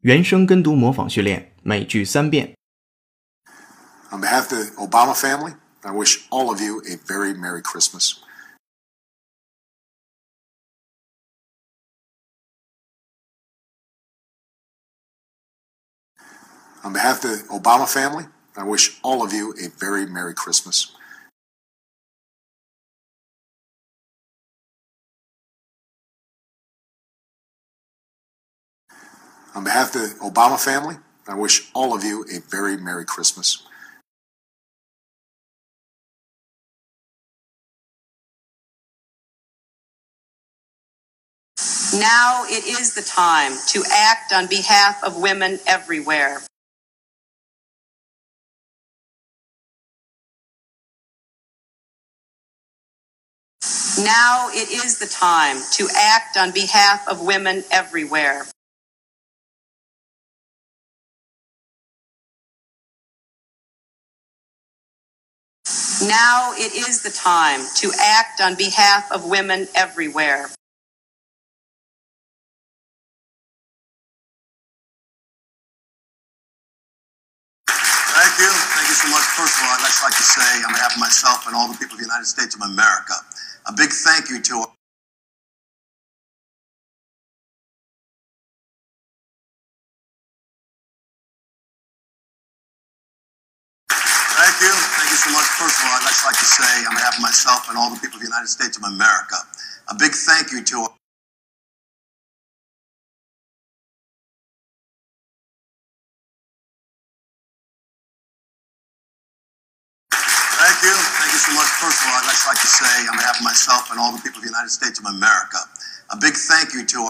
原声跟读模仿训练，每句三遍。 On behalf of the Obama family, I wish all of you a very Merry Christmas. On behalf of the Obama family, I wish all of you a very Merry Christmas. On behalf of the Obama family, I wish all of you a very Merry Christmas. Now it is the time to act on behalf of women everywhere. Now it is the time to act on behalf of women everywhere. Now it is the time to act on behalf of women everywhere. Thank you. Thank you so much. First of all, I'd just like to say, on behalf of myself and all the people of the United States of America, a big thank you to Thank you. Thank you so much. First of all, I'd just like to say, on behalf of myself and all the people of the United States of America, a big thank you to Thank you. Thank you so much. First of all, I'd just like to say, on behalf of myself and all the people of the United States of America, a big thank you to